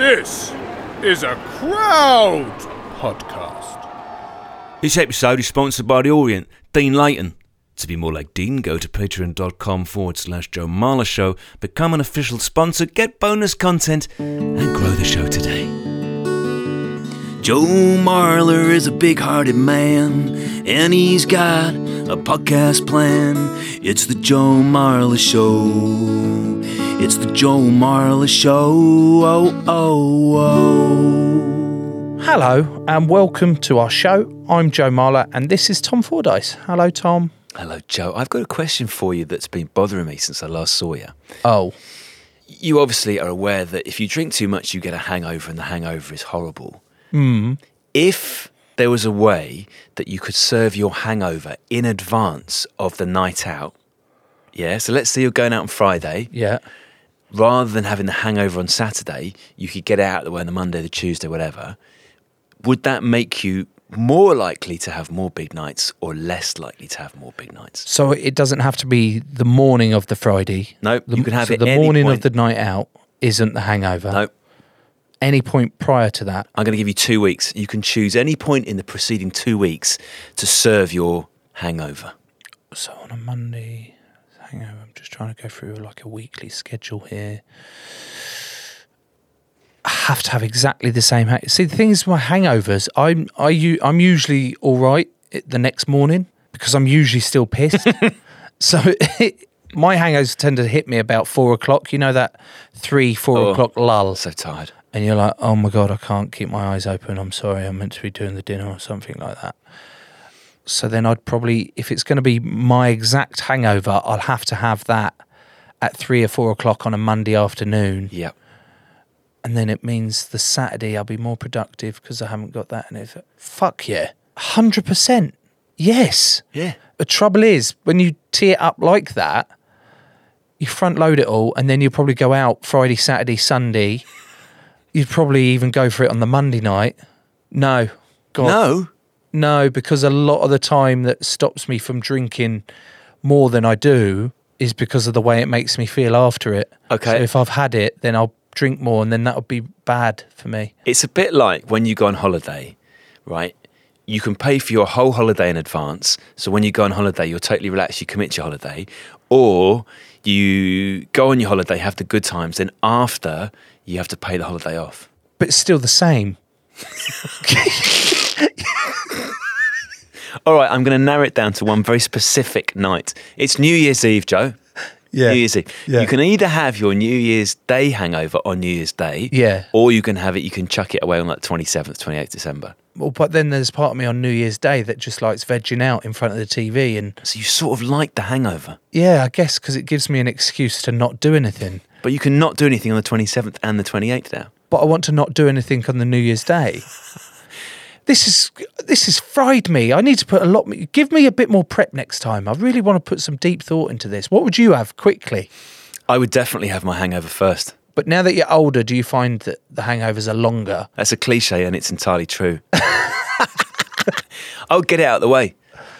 This is a crowd podcast. This episode is sponsored by The Orient, Dean Layton. To be more like Dean, go to patreon.com forward slash Joe Marler Show, become an official sponsor, get bonus content, and grow the show today. Joe Marler is a big hearted man, and he's got a podcast plan. It's the Joe Marler Show. It's the Joe Marler Show. Oh, oh, oh. Hello and welcome to our show. I'm Joe Marler and this is Tom Fordyce. Hello, Tom. Hello, Joe. I've got a question for you that's been bothering me since I last saw you. Oh, You obviously are aware that if you drink too much, you get a hangover, and the hangover is horrible. Hmm. If there was a way that you could serve your hangover in advance of the night out, yeah, so let's say you're going out on Friday, yeah. Rather than having the hangover on Saturday, you could get it out of the way on the Monday, the Tuesday, whatever. Would that make you more likely to have more big nights or less likely to have more big nights? So it doesn't have to be the morning of the Friday. No, The, you can have so it the morning point. of the night out isn't the hangover. No, Any point prior to that. I'm going to give you two weeks. You can choose any point in the preceding two weeks to serve your hangover. So on a Monday, hangover. I'm just trying to go through like a weekly schedule here. I have to have exactly the same. Ha- See, the thing is, my hangovers. I'm I I'm usually all right the next morning because I'm usually still pissed. so my hangovers tend to hit me about four o'clock. You know that three four Oh. o'clock lull, So tired. and you're like, oh my god, I can't keep my eyes open. I'm sorry, I'm meant to be doing the dinner or something like that. So then I'd probably, if it's going to be my exact hangover, I'll have to have that at three or four o'clock on a Monday afternoon. Yep. And then it means the Saturday I'll be more productive because I haven't got that. And if, fuck yeah, 100%. Yes. Yeah. The trouble is, when you tee it up like that, you front load it all, and then you'll probably go out Friday, Saturday, Sunday. You'd probably even go for it on the Monday night. No. God. No. No, because a lot of the time that stops me from drinking more than I do is because of the way it makes me feel after it. Okay. So if I've had it, then I'll drink more, and then that'll be bad for me. It's a bit like when you go on holiday, right? You can pay for your whole holiday in advance. So when you go on holiday, you're totally relaxed, you commit to your holiday. Or you go on your holiday, have the good times, then after you have to pay the holiday off. But it's still the same. All right, I'm going to narrow it down to one very specific night. It's New Year's Eve, Joe. Yeah. New Year's Eve. Yeah. You can either have your New Year's Day hangover on New Year's Day, Yeah. or you can have it. You can chuck it away on like 27th, 28th December. Well, but then there's part of me on New Year's Day that just likes vegging out in front of the TV, and So you sort of like the hangover, yeah, I guess because it gives me an excuse to not do anything. but you can not do anything on the 27th and the 28th now. But I want to not do anything on the New Year's Day. This is this has fried me. I need to put a lot. Give me a bit more prep next time. I really want to put some deep thought into this. What would you have quickly? I would definitely have my hangover first. But now that you're older, do you find that the hangovers are longer? That's a cliche and it's entirely true. I would get it out of the way.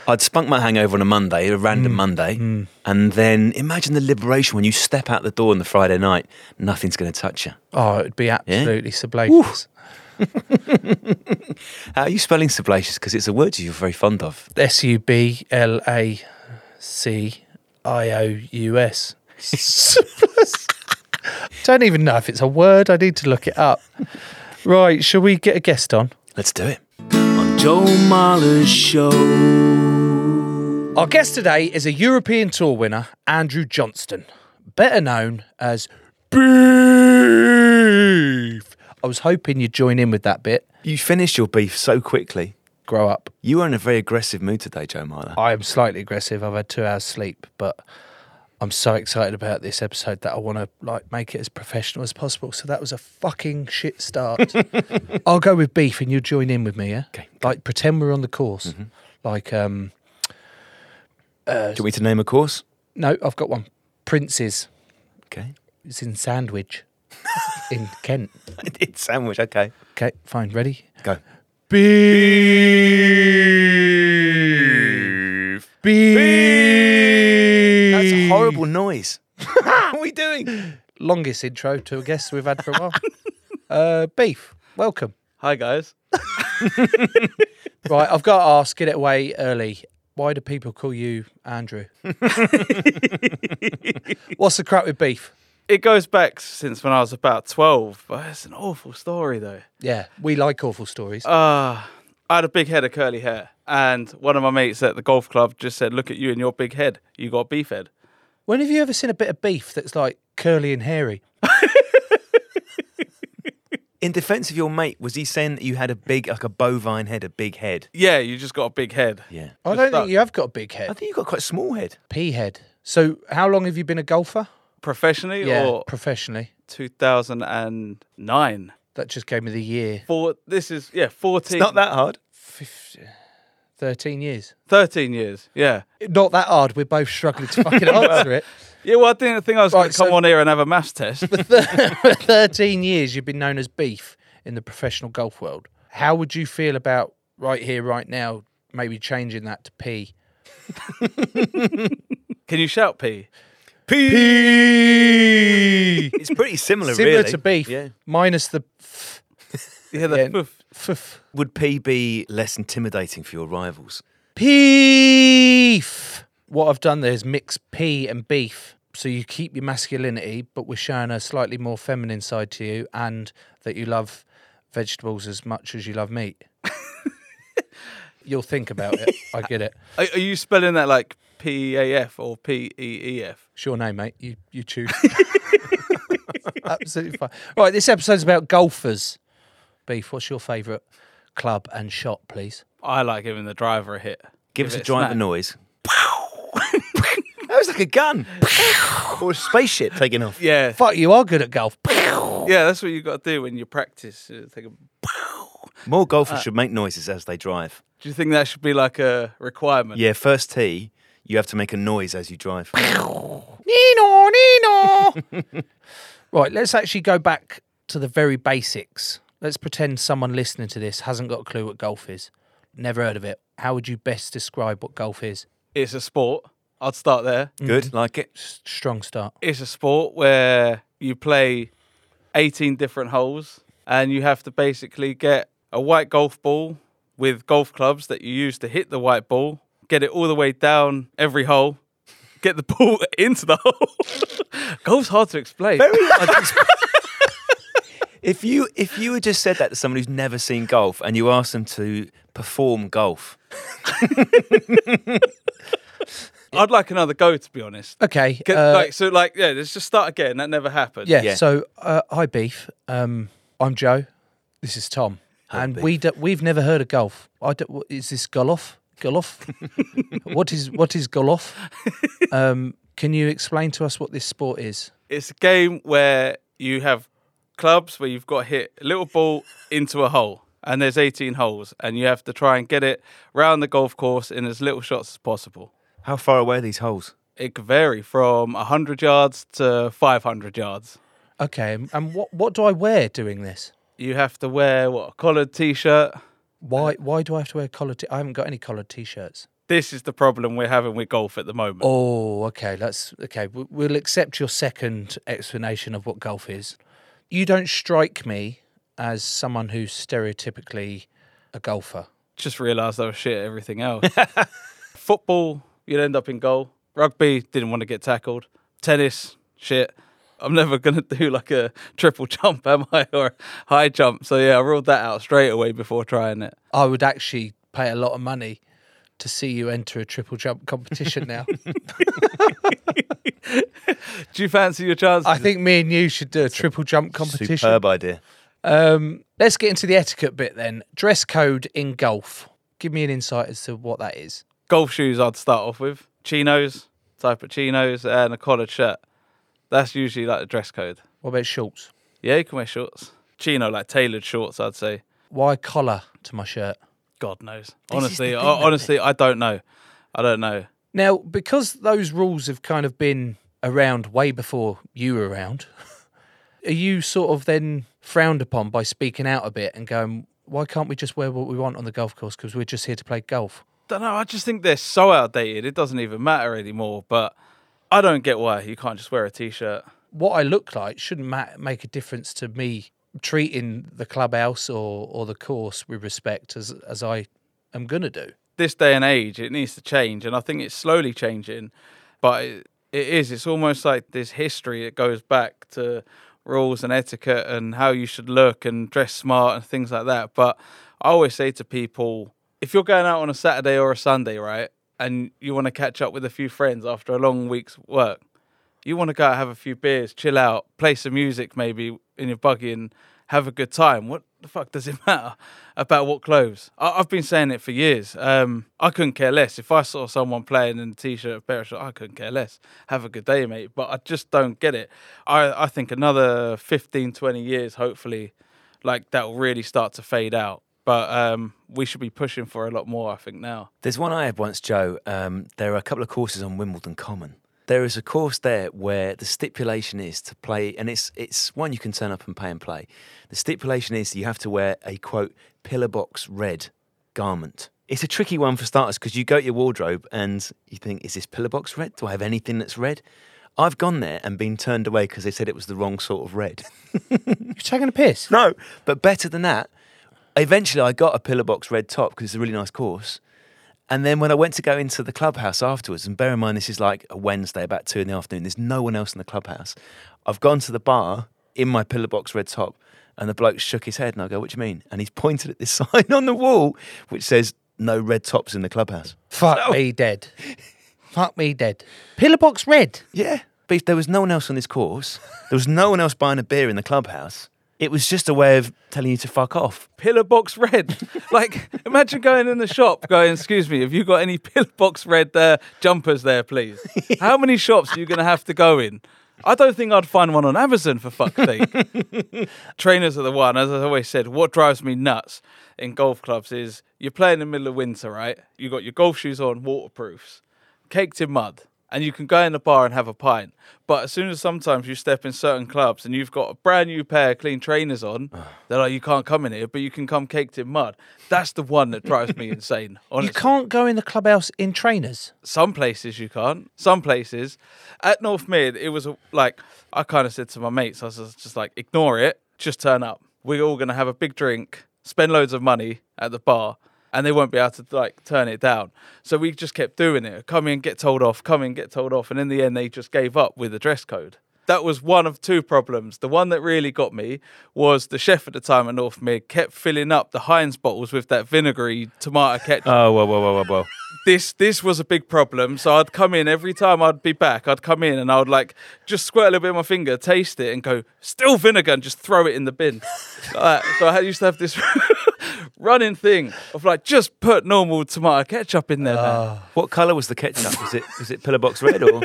I'd spunk my hangover on a Monday, a Mm. random Monday, and then imagine the liberation when you step out the door on the Friday night, nothing's going to touch you. Oh, it'd be absolutely sublacious. How are you spelling sublacious? Because it's a word you're very fond of. S U B L A C I O U S. Don't even know if it's a word. I need to look it up. Right, shall we get a guest on? Let's do it. On Joe Marler's show. Our guest today is a European Tour winner, Andrew Johnston, better known as Beef. I was hoping you'd join in with that bit. You finished your beef so quickly. Grow up. You were in a very aggressive mood today, Joe Marler. I am slightly aggressive. I've had two hours sleep, but I'm so excited about this episode that I want to like make it as professional as possible. So that was a fucking shit start. I'll go with beef, and you join in with me, yeah? Okay. Like pretend we're on the course. Like um, Do you want me to name a course? no, I've got one. Prince's. Okay. It's in Sandwich, in Kent. it's sandwich, okay. Okay, fine. Ready? Go. Beef. Beef. That's a horrible noise. what are we doing? Longest intro to a guest we've had for a while. uh, beef. Welcome. Hi guys. Right, I've got to ask. Get it away early. Why do people call you Andrew? What's the crap with beef? It goes back since when I was about 12, but it's an awful story though. Yeah, we like awful stories. Uh, I had a big head of curly hair, and one of my mates at the golf club just said, Look at you and your big head. You got a beef head. when have you ever seen a bit of beef that's like curly and hairy? In defense of your mate, was he saying that you had a big, like a bovine head, a big head? Yeah, you just got a big head. Yeah. I Just don't that. think you have got a big head. I head. think you've got quite a small head. Pea head. So, how long have you been a golfer? Professionally Yeah, or professionally. 2009? That just gave me the year. Four, this is, yeah, 14. It's not that hard. 13 years. 13 years. Yeah. Not that hard. We're both struggling to fucking answer it. Yeah, well, I didn't think I was going to come so- on here and have a maths test. For 13 years, you've been known as beef in the professional golf world. How would you feel about right here, right now, maybe changing that to P? Can you shout P? P. It's pretty similar, Similar really. to beef, Yeah. minus the f. Yeah, the Yeah. poof. f- Would P be less intimidating for your rivals? Beef. What I've done there is mix P and beef. So you keep your masculinity, but we're showing a slightly more feminine side to you and that you love vegetables as much as you love meat. You'll think about it. I get it. Are, are you spelling that like P E A F or P E E F? It's your name, mate. You you choose. Absolutely fine. Right, this episode's about golfers. Beef, what's your favourite club and shot, please? I like giving the driver a hit. Give, us a it driver snap. noise. that was like a gun. or a spaceship taking off. Yeah, Fuck, you are good at golf. yeah, that's what you've got to do when you practice. uh, Take a, More golfers should make noises as they drive. do you think that should be like a requirement? Yeah, first tee, you have to make a noise as you drive. Nino, Nino. right, let's actually go back to the very basics. Let's pretend someone listening to this hasn't got a clue what golf is. Never heard of it. How would you best describe what golf is? It's a sport. I'd start there. Good, mm-hmm. like it. S- Strong start. It's a sport where you play 18 different holes and you have to basically get a white golf ball with golf clubs that you use to hit the white ball, get it all the way down every hole, get the ball into the hole. Golf's hard to explain. If you if you had just said that to someone who's never seen golf and you asked them to perform golf, I'd like another go, to be honest. Okay. Can- uh, like so, like yeah. Let's just start again. That never happened. yeah, yeah. So, uh, hi, Beef. Um, I'm Joe. This is Tom. and we do, we've never heard of golf. I don't, what- is this golf? Golf? what is what is golf? Um, can you explain to us what this sport is? It's a game where you have clubs where you've got to hit a little ball into a hole, and there's 18 holes, and you have to try and get it round the golf course in as little shots as possible. how far away are these holes? It could vary from 100 yards to 500 yards. Okay, and- and what what do I wear doing this? You have to wear what a collared t-shirt. Why uh, why do I have to wear collared? T- I haven't got any collared t-shirts. This is the problem we're having with golf at the moment. Oh, okay. Let's okay. we- We'll accept your second explanation of what golf is. You don't strike me as someone who's stereotypically a golfer. Just realised I was shit at everything else. Football, you'd end up in goal. Rugby, didn't want to get tackled. Tennis, shit. I'm never gonna do like a triple jump, am I, or a high jump? So yeah, I ruled that out straight away before trying it. I would actually pay a lot of money to see you enter a triple jump competition now. Do you fancy your chances? I think me and you should do a triple jump competition. Superb idea. Um, let's get into the etiquette bit then. Dress code in golf. Give me an insight as to what that is. golf shoes I'd start off with. Chinos, type of chinos, and a collared shirt. That's usually like the dress code. What about shorts? Yeah, you can wear shorts. Chino, like tailored shorts, I'd say. Why collar to my shirt? God knows. Honestly, I, honestly, I don't know. I don't know. Now, because those rules have kind of been around way before you were around, are you sort of then frowned upon by speaking out a bit and going, why can't we just wear what we want on the golf course because we're just here to play golf? Don't know. I just think they're so outdated. It doesn't even matter anymore. But I don't get why you can't just wear a t-shirt. What I look like shouldn't ma- make a difference to me treating the clubhouse or, or the course with respect as, as I am going to do. This day and age, it needs to change, and I think it's slowly changing. But it, it is. It's almost like this history that goes back to rules and etiquette and how you should look and dress smart and things like that. But I always say to people, if you're going out on a Saturday or a Sunday, right, and you want to catch up with a few friends after a long week's work, you want to go out, have a few beers, chill out, play some music maybe in your buggy and have a good time. What the fuck does it matter about what clothes? I- I've been saying it for years. Um, I couldn't care less. If I saw someone playing in a t-shirt, a pair of shorts, I couldn't care less. Have a good day, mate. But I just don't get it. I, I think another 15, 20 years, hopefully, like that will really start to fade out. But um, we should be pushing for a lot more, I think, now. There's one I had once, Joe. Um, there are a couple of courses on Wimbledon Common. There is a course there where the stipulation is to play, and it's it's one you can turn up and pay and play. The stipulation is you have to wear a quote pillar box red garment. It's a tricky one for starters because you go to your wardrobe and you think, is this pillar box red? Do I have anything that's red? I've gone there and been turned away because they said it was the wrong sort of red. You're taking a piss? No, but better than that, eventually I got a pillar box red top because it's a really nice course. And then when I went to go into the clubhouse afterwards, and bear in mind this is like a Wednesday about two in the afternoon, there's no one else in the clubhouse. I've gone to the bar in my pillar box red top, and the bloke shook his head, and I go, "What do you mean?" And he's pointed at this sign on the wall which says "No red tops in the clubhouse." Fuck me dead. Fuck me dead. Pillar box red. Yeah, but there was no one else on this course, there was no one else buying a beer in the clubhouse. It was just a way of telling you to fuck off. pillar box red. like, imagine going in the shop, going, "Excuse me, have you got any pillar box red uh, jumpers there, please?" How many shops are you going to have to go in? I don't think I'd find one on Amazon for fuck's sake. Trainers are the one, as I always said. What drives me nuts in golf clubs is you're playing in the middle of winter, right? You got your golf shoes on, waterproofs, caked in mud, and you can go in the bar and have a pint. But as soon as sometimes you step in certain clubs and you've got a brand new pair of clean trainers on, they're like, you can't come in here, but you can come caked in mud. That's the one that drives me insane. You can't go in the clubhouse in trainers. Some places you can't. Some places. At North Mid, it was like, I kind of said to my mates, I was just like, ignore it, just turn up. We're all going to have a big drink, spend loads of money at the bar, and they won't be able to like turn it down. So we just kept doing it. Come in, get told off, come in, get told off. And in the end, they just gave up with the dress code. That was one of two problems. The one that really got me was the chef at the time at North Mid kept filling up the Heinz bottles with that vinegary tomato ketchup Oh, whoa, whoa, whoa, whoa, whoa. this this was a big problem. So I'd come in every time I'd be back. I'd come in and I would like just squirt a little bit of my finger, taste it, and go still vinegar, and just throw it in the bin. Like so I used to have this running thing of like just put normal tomato ketchup in there. man. Ah. What colour was the ketchup? Was it was it pillar box red or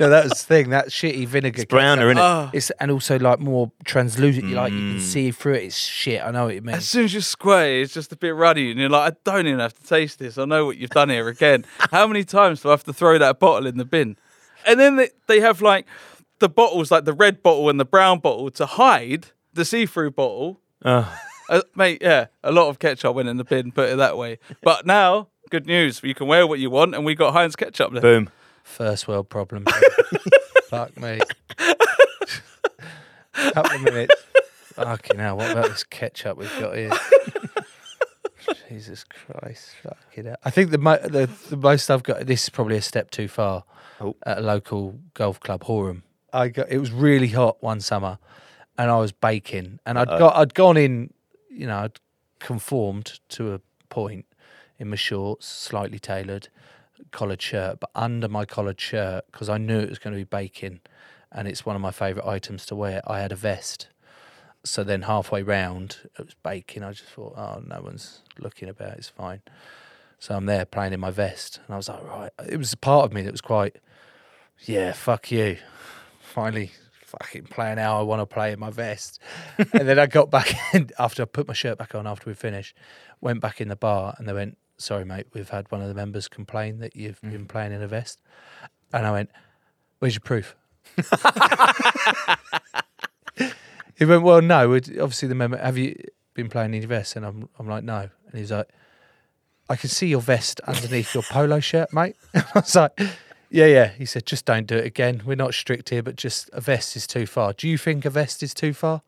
No, that was the thing. That shitty vinegar. browner in it? It's and also like more translucent. You like you can see through it. It's shit. I know what you mean. As soon as you squirt it, it's just a bit ruddy, and you're like, I don't even have to taste this. I know what you've done here again. How many times do I have to throw that bottle in the bin? And then they, they have like the bottles, like the red bottle and the brown bottle, to hide the see-through bottle. Uh, mate, yeah, a lot of ketchup went in the bin. Put it that way. But now, good news, you can wear what you want, and we got Heinz ketchup there. Boom. First world problem. Fuck me. Couple of minutes. Fucking hell, what about this ketchup we've got here? Jesus Christ, fucking hell. I think the, mo- the the most I've got. This is probably a step too far. Oh. At a local golf club, Horham. I got. It was really hot one summer, and I was baking, and I'd got. I'd gone in. You know, I'd conformed to a point in my shorts, slightly tailored, collared shirt, but under my collared shirt because I knew it was going to be baking, and it's one of my favourite items to wear. I had a vest. So then halfway round, it was baking. I just thought, oh, no one's looking about. It's fine. So I'm there playing in my vest, and I was like, right. It was a part of me that was quite, yeah, fuck you. Finally, fucking playing how I want to play in my vest. and then I got back in after I put my shirt back on after we finished. Went back in the bar, and they went, sorry, mate, we've had one of the members complain that you've mm. been playing in a vest. And I went, where's your proof? He went, well, no. Obviously, the member. Have you been playing in your vest? And I'm, I'm like, no. And he's like, I can see your vest underneath your polo shirt, mate. I was like, yeah, yeah. He said, just don't do it again. We're not strict here, but just a vest is too far. Do you think a vest is too far?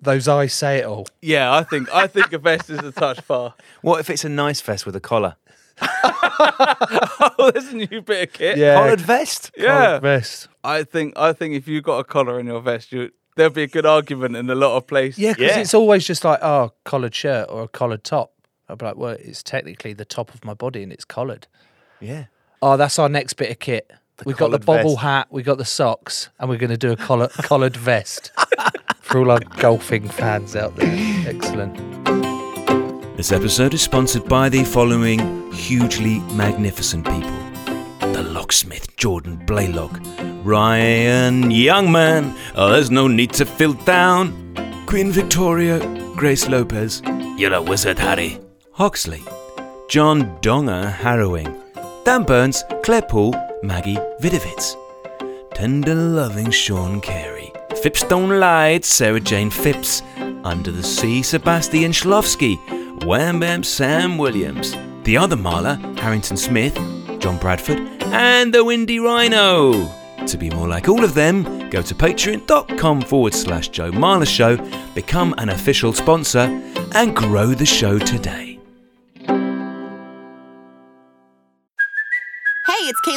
Those eyes say it all. Yeah, I think I think a vest is a touch far. What if it's a nice vest with a collar? Oh, there's a new bit of kit. Yeah. Collared vest? yeah. vest. I think I think if you got a collar in your vest, you there'll be a good argument in a lot of places. Yeah, because Yeah. it's always just like, oh, collared shirt or a collared top. I'd be like, well, it's technically the top of my body and it's collared. Yeah. Oh, that's our next bit of kit. We've got the collared bobble vest. hat, we've got the socks, and we're going to do a collar, collared vest for all our golfing fans out there. Excellent. This episode is sponsored by the following hugely magnificent people. The locksmith Jordan Blaylock, Ryan Youngman, oh, there's no need to fill down, Queen Victoria, Grace Lopez, you're a wizard, Harry, Hoxley, John Donger Harrowing, Dan Burns, Claire Paul, Maggie Vidovitz, Tender loving Sean Carey. Phipps Don't Lie, Sarah Jane Phipps. Under the Sea, Sebastian Schlofsky. Wham Bam Sam Williams. The other Marla, Harrington Smith, John Bradford, and the Windy Rhino. To be more like all of them, go to patreon.com forward slash Joe Marler Show, become an official sponsor, and grow the show today.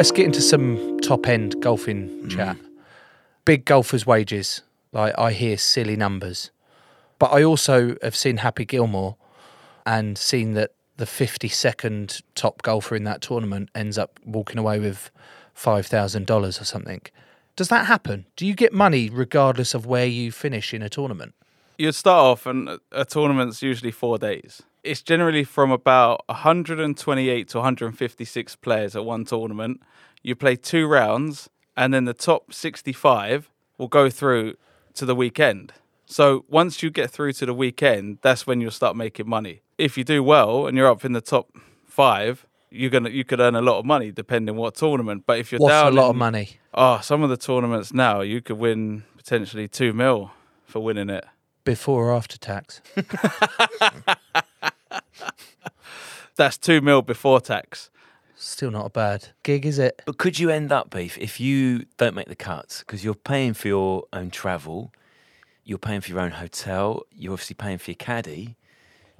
Let's get into some top end golfing mm. chat. Big golfers' wages. Like I hear silly numbers. But I also have seen Happy Gilmore and seen that the 52nd top golfer in that tournament ends up walking away with $5,000 or something. Does that happen? Do you get money regardless of where you finish in a tournament? You'd start off, and a- a tournament's usually four days. It's generally from about 128 to 156 players at one tournament. You play two rounds, and then the top 65 will go through to the weekend. So once you get through to the weekend, that's when you'll start making money. If you do well and you're up in the top five, you're gonna you could earn a lot of money depending what tournament. But if you're down. What's a lot in- of money? Oh, some of the tournaments now you could win potentially two mil for winning it. Before or after tax? That's two mil before tax. Still not a bad gig, is it? But could you end up, Beef, if you don't make the cuts, because you're paying for your own travel, you're paying for your own hotel, you're obviously paying for your caddy.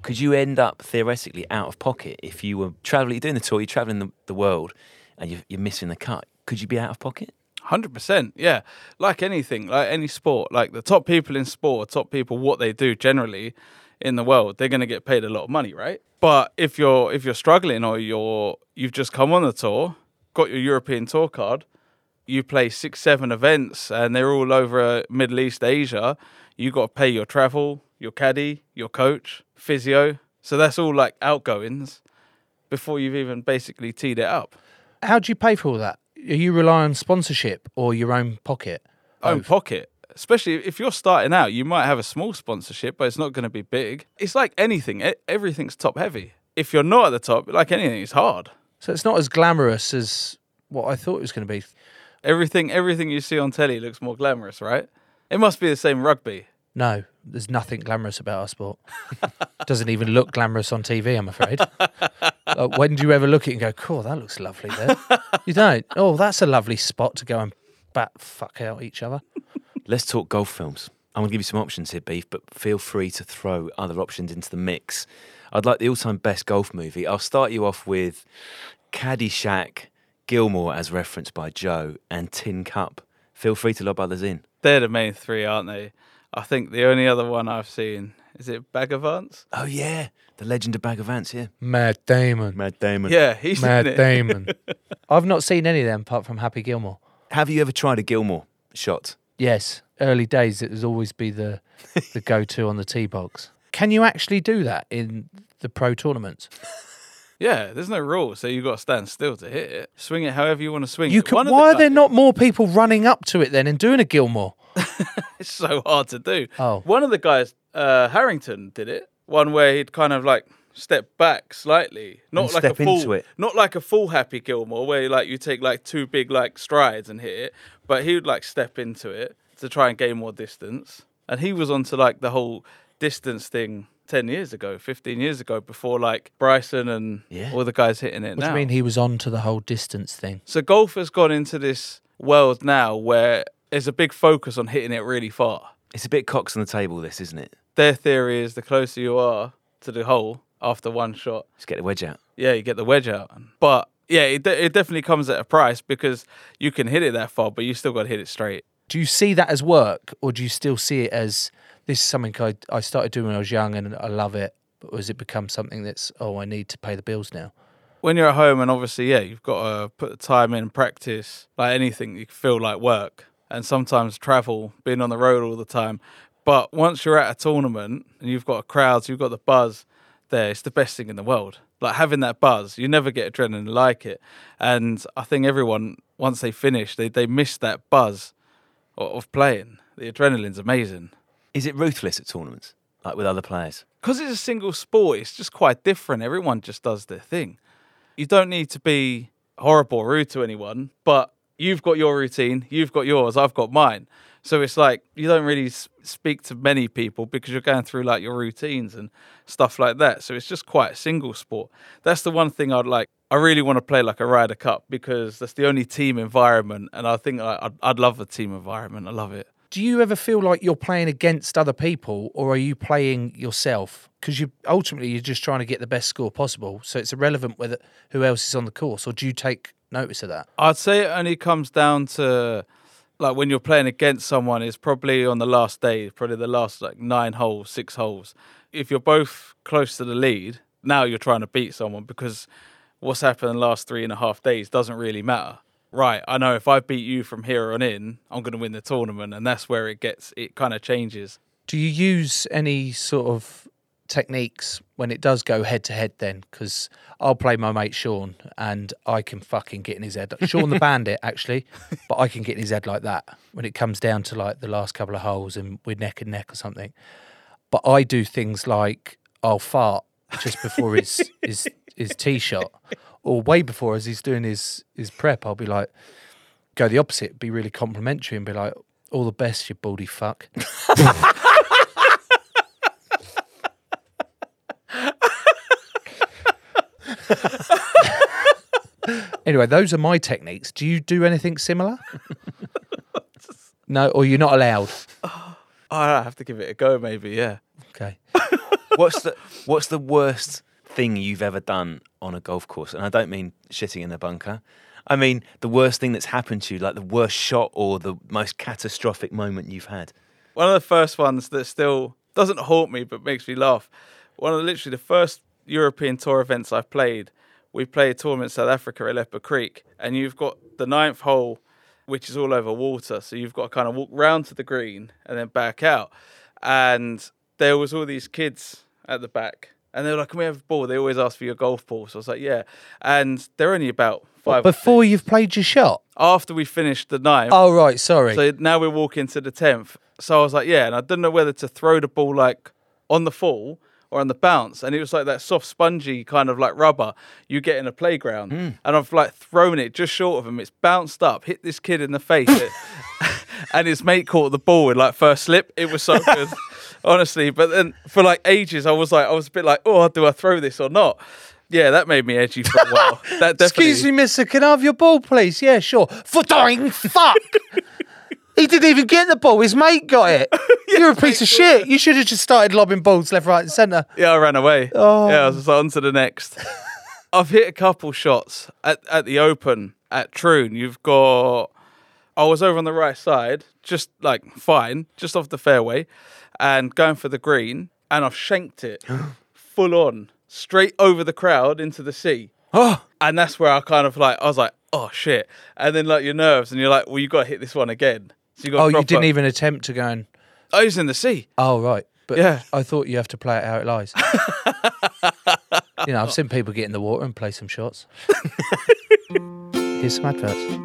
Could you end up theoretically out of pocket if you were traveling, you're doing the tour, you're traveling the, the world, and you're, you're missing the cut? Could you be out of pocket? Hundred percent, yeah. Like anything, like any sport, like the top people in sport, top people, what they do generally in the world, they're going to get paid a lot of money, right? But if you're if you're struggling or you're you've just come on the tour, got your European tour card, you play six, seven events, and they're all over uh, Middle East, Asia. You got to pay your travel, your caddy, your coach, physio. So that's all like outgoings before you've even basically teed it up. How do you pay for all that? Are you rely on sponsorship or your own pocket? own pocket. Especially if you're starting out, you might have a small sponsorship, but it's not going to be big. It's like anything; everything's top heavy. If you're not at the top, like anything, it's hard. So it's not as glamorous as what I thought it was going to be. Everything, everything you see on telly looks more glamorous, right? It must be the same rugby. No, there's nothing glamorous about our sport. Doesn't even look glamorous on TV, I'm afraid. Like, uh, when do you ever look at it and go, cool, that looks lovely there? You don't. Oh, that's a lovely spot to go and bat fuck out each other. Let's talk golf films. I'm going to give you some options here, Beef, but feel free to throw other options into the mix. I'd like the all time best golf movie. I'll start you off with Caddyshack, Gilmore, as referenced by Joe, and Tin Cup. Feel free to lob others in. They're the main three, aren't they? I think the only other one I've seen is it Bagger Vance. Oh, yeah. The Legend of Bagger Vance, yeah. Mad Damon. Matt Damon. Yeah, he's Mad it. Damon. I've not seen any of them apart from Happy Gilmore. Have you ever tried a Gilmore shot? Yes, early days it would always be the the go to on the tee box. Can you actually do that in the pro tournaments? Yeah, there's no rule, so you've got to stand still to hit it. Swing it however you want to swing You it. can, One of why are there not more people running up to it then and doing a Gilmore? It's so hard to do. Oh. One of the guys, uh, Harrington, did it. One where he'd kind of like step back slightly, not And like step a full, into it. not like a full Happy Gilmore where like you take like two big like strides and hit it, but he would like step into it to try and gain more distance. And he was onto like the whole distance thing. 10 years ago, 15 years ago, before like Bryson and Yeah. all the guys hitting it What now. do you mean he was on to the whole distance thing? So golf has gone into this world now where there's a big focus on hitting it really far. It's a bit cocks on the table, this, isn't it? Their theory is the closer you are to the hole after one shot, Just get the wedge out. yeah, you get the wedge out. But yeah, it, de- it definitely comes at a price because you can hit it that far, but you still got to hit it straight. Do you see that as work or do you still see it as this is something I, I started doing when I was young and I love it? But has it become something that's, oh, I need to pay the bills now? When you're at home, and obviously, yeah, you've got to put the time in, practice, like anything, you feel like work. And sometimes travel, being on the road all the time. But once you're at a tournament and you've got a crowd, you've got the buzz there, it's the best thing in the world. Like having that buzz, you never get adrenaline like it. And I think everyone, once they finish, they, they miss that buzz of playing. The adrenaline's amazing. Is it ruthless at tournaments, like with other players? because it's a single sport, it's just quite different. Everyone just does their thing. You don't need to be horrible or rude to anyone, but you've got your routine, you've got yours, I've got mine. So it's like you don't really speak to many people because you're going through like your routines and stuff like that. So it's just quite a single sport. That's the one thing I'd like. I really want to play like a Ryder Cup because that's the only team environment, and I think I- I'd, I'd love the team environment. I love it. Do you ever feel like you're playing against other people or are you playing yourself? Because you ultimately you're just trying to get the best score possible. So it's irrelevant whether who else is on the course or do you take notice of that? I'd say it only comes down to like when you're playing against someone, it's probably on the last day, probably the last like nine holes, six holes. If you're both close to the lead, now you're trying to beat someone because what's happened in the last three and a half days doesn't really matter. Right, I know if I beat you from here on in, I'm going to win the tournament, and that's where it gets, it kind of changes. Do you use any sort of techniques when it does go head to head. Then because I'll play my mate Sean and I can fucking get in his head. Sean the Bandit actually, but I can get in his head like that when it comes down to like the last couple of holes and we're neck and neck or something. But I do things like I'll fart just before his his his tee shot, or way before as he's doing his his prep. I'll be like, go the opposite, be really complimentary, and be like, "All the best, you baldy fuck." anyway, those are my techniques. Do you do anything similar? no, or you're not allowed. Oh, I have to give it a go, maybe. Yeah. Okay. what's the What's the worst thing you've ever done on a golf course? And I don't mean shitting in a bunker. I mean the worst thing that's happened to you, like the worst shot or the most catastrophic moment you've had. One of the first ones that still doesn't haunt me but makes me laugh. One of the, literally the first European Tour events I've played. We played a tournament in South Africa at Leopard Creek, and you've got the ninth hole, which is all over water. So you've got to kind of walk round to the green and then back out. And there was all these kids at the back, and they were like, "Can we have a ball?" They always ask for your golf ball. So I was like, "Yeah," and they're only about five. Before you've played your shot. after we finished the ninth. Oh right, sorry. So now we're walking to the tenth. So I was like, yeah, and I didn't know whether to throw the ball like on the fall or on the bounce, and it was like that soft, spongy kind of like rubber you get in a playground. Hmm. And I've like thrown it just short of him. It's bounced up, hit this kid in the face, and his mate caught the ball with like first slip. It was so good, honestly. But then for like ages, I was like, I was a bit like, oh, do I throw this or not? Yeah, that made me edgy for a while. That definitely. Excuse me, mister, can I have your ball, please? Yeah, sure. For dying fuck! He didn't even get the ball, his mate got it. You're a piece of shit. You should have just started lobbing balls left, right, and centre. Yeah, I ran away. Oh. Yeah, I was just on to the next. I've hit a couple shots at, at the Open at Troon. You've got. I was over on the right side, just like fine, just off the fairway, and going for the green, and I've shanked it full on, straight over the crowd into the sea. Oh. And that's where I kind of like, I was like, oh shit. And then like your nerves, and you're like, well, you've got to hit this one again. So you got. Oh, you didn't even attempt to go and. Oh, I was in the sea. Oh, right. But Yeah. I thought you have to play it how it lies. you know, I've seen people get in the water and play some shots. Here's some adverts.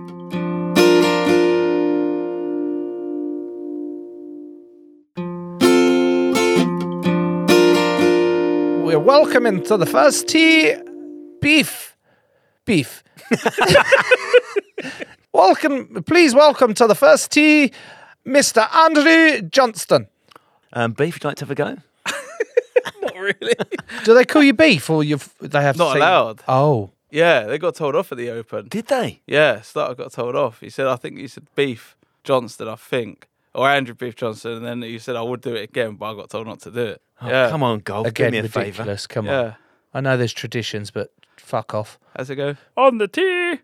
We're welcoming to the first tee beef. Beef. welcome, please welcome to the first tee, Mr. Andrew Johnston. Um, beef, would you like to have a go? Not really. Do they call you beef or you've they have to Not say- allowed. Oh. Yeah, they got told off at the Open. Did they? Yeah, Starter got told off. He said, I think he said Beef Johnston, I think. Or Andrew Beef Johnston. And then he said, I would do it again, but I got told not to do it. Oh, yeah. Come on, golf. Again, do me a favour. ridiculous. Come Yeah. on. I know there's traditions, but fuck off. How's it go? On the tee.